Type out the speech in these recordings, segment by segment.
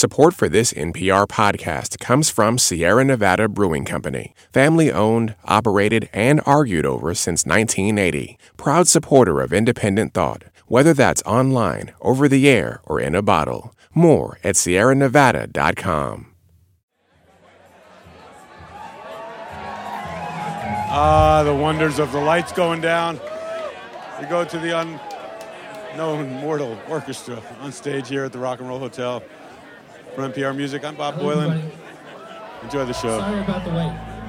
Support for this NPR podcast comes from Sierra Nevada Brewing Company, family owned, operated, and argued over since 1980. Proud supporter of independent thought, whether that's online, over the air, or in a bottle. More at sierranevada.com. Ah, the wonders of the lights going down. We go to the unknown mortal orchestra on stage here at the Rock and Roll Hotel. From NPR Music, I'm Bob Boilen. Enjoy the show. Sorry about the wait.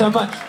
So much.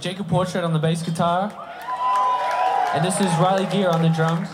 Jacob Portrait on the bass guitar, and this is Riley Geare on the drums.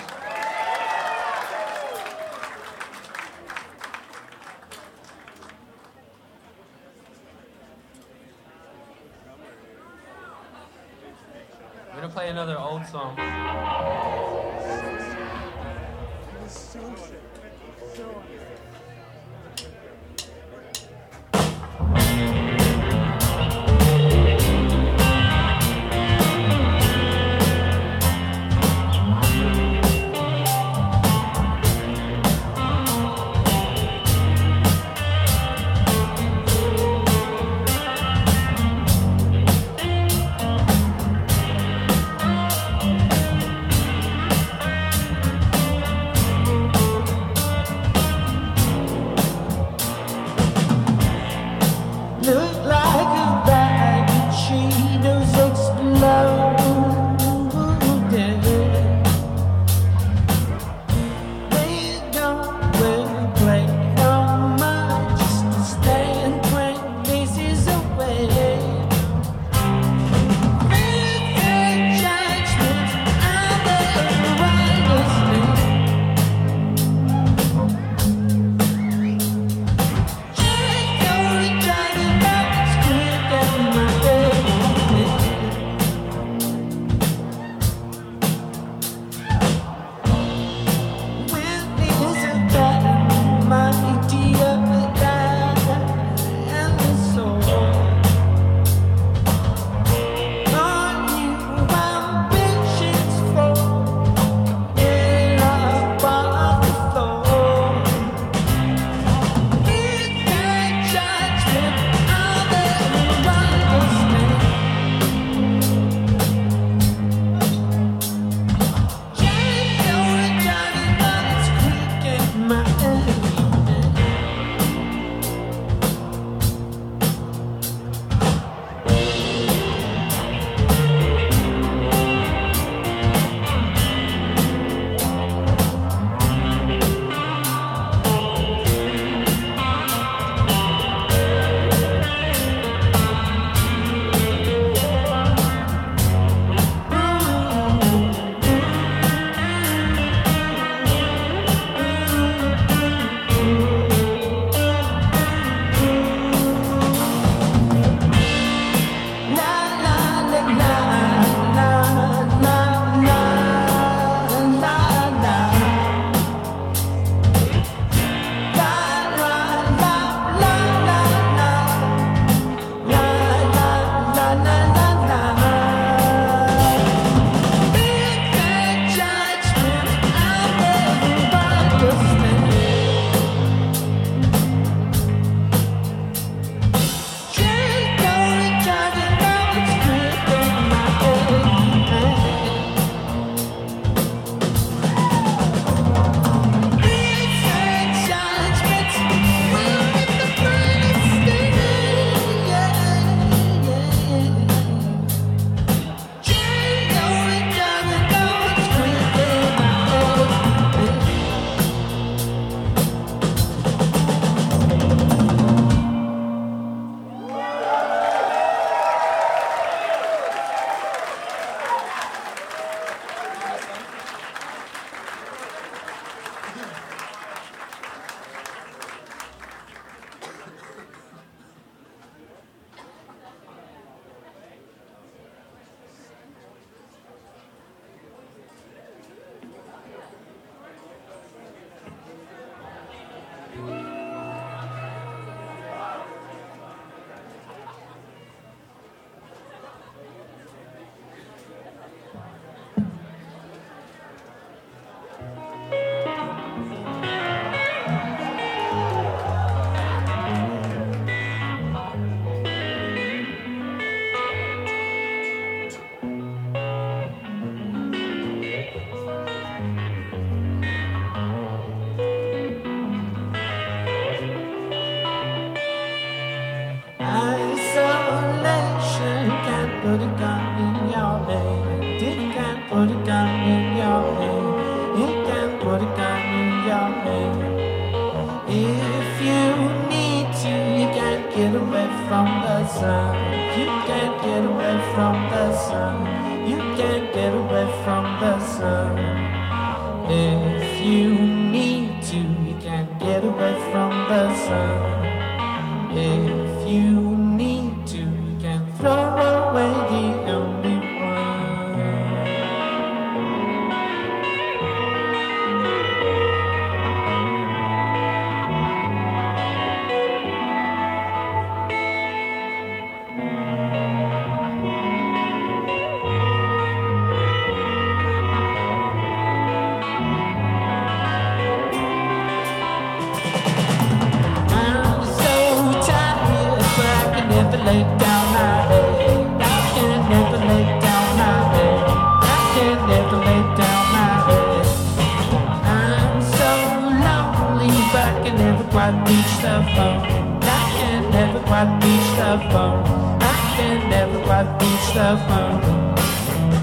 phone. I can never quite reach the phone.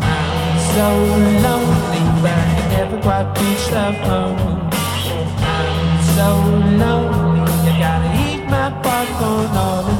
I'm so lonely, but I can never quite reach the phone. I'm so lonely, I gotta eat my popcorn all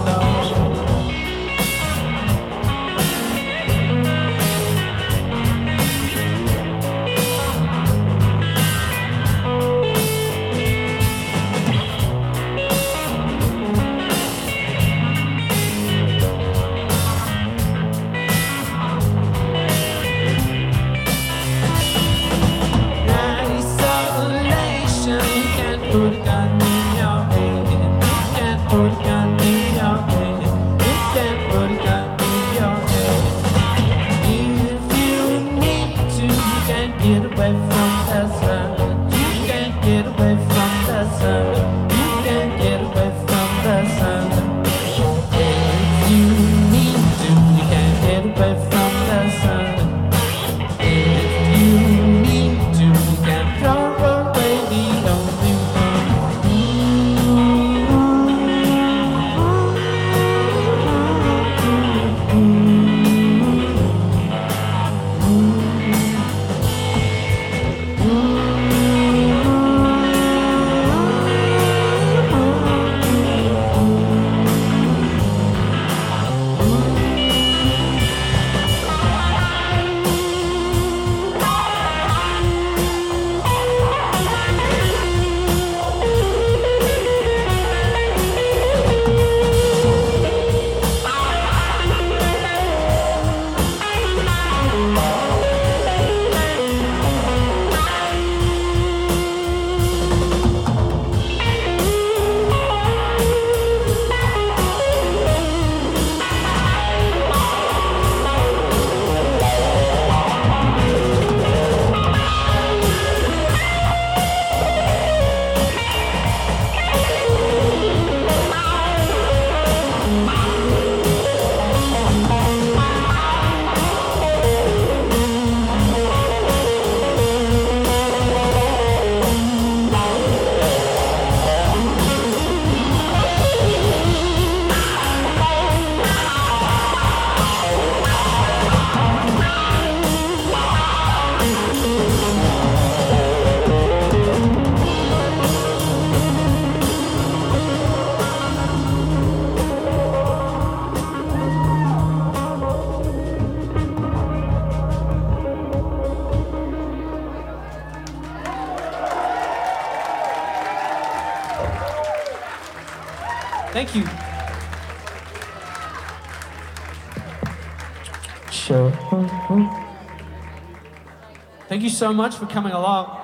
so much for coming along.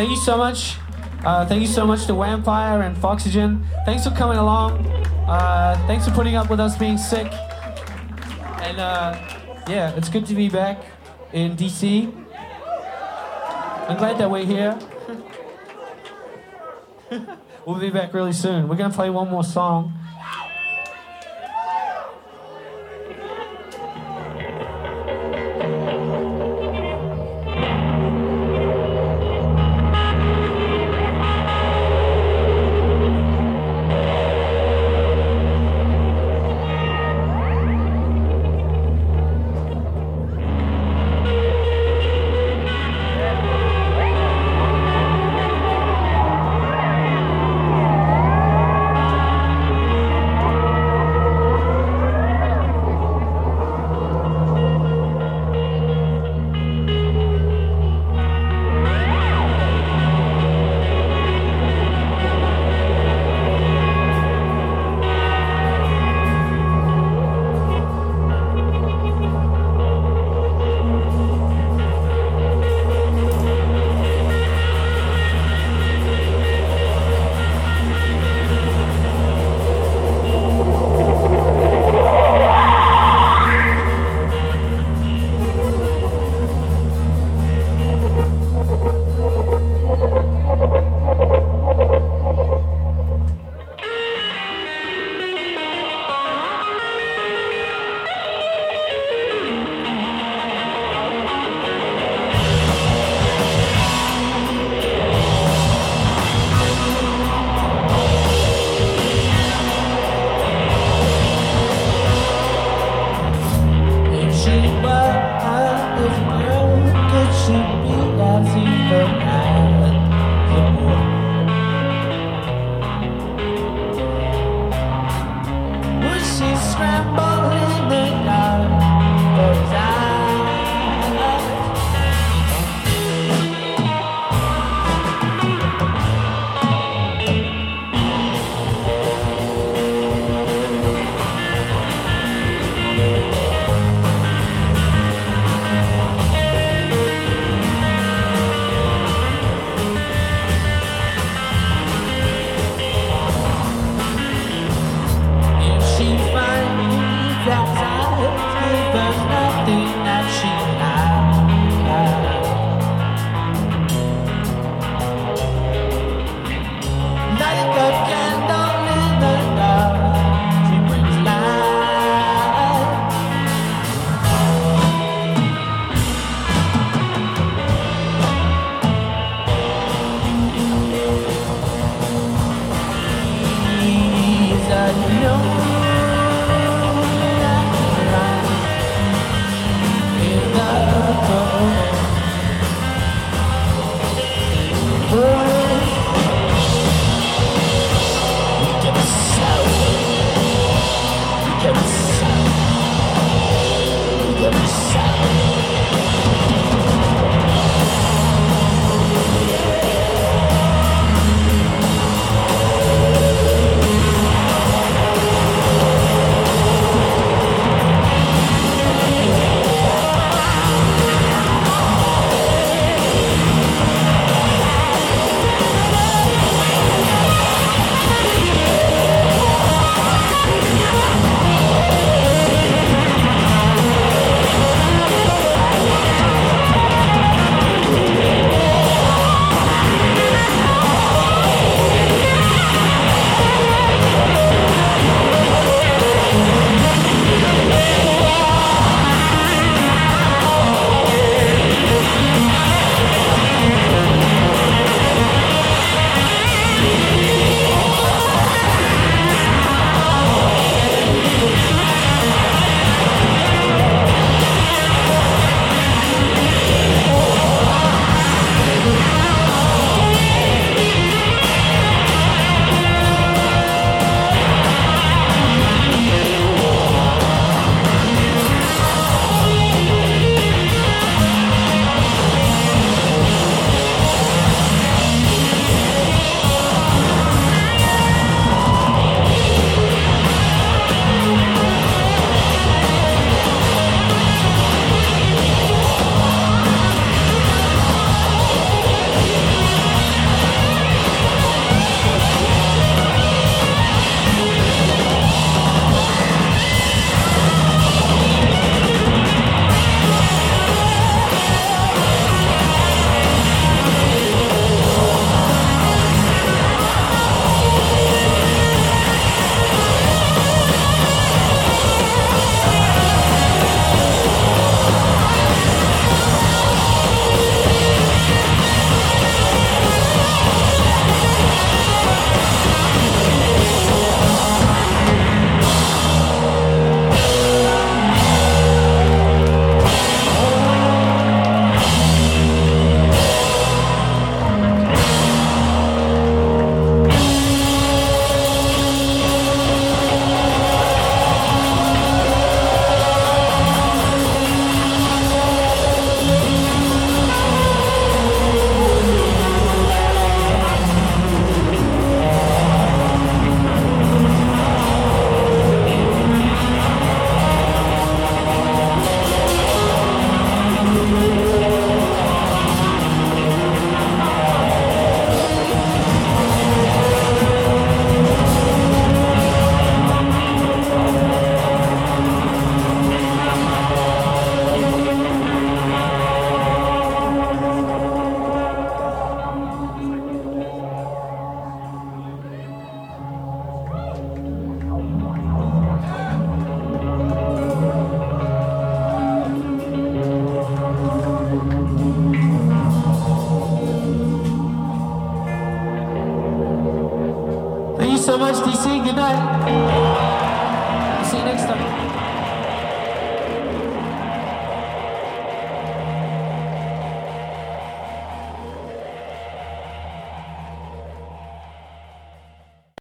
Thank you so much. Uh, thank you so much to Vampire and Foxygen. Thanks for coming along. Uh, thanks for putting up with us being sick. And uh, yeah, it's good to be back in DC. I'm glad that we're here. we'll be back really soon. We're gonna play one more song.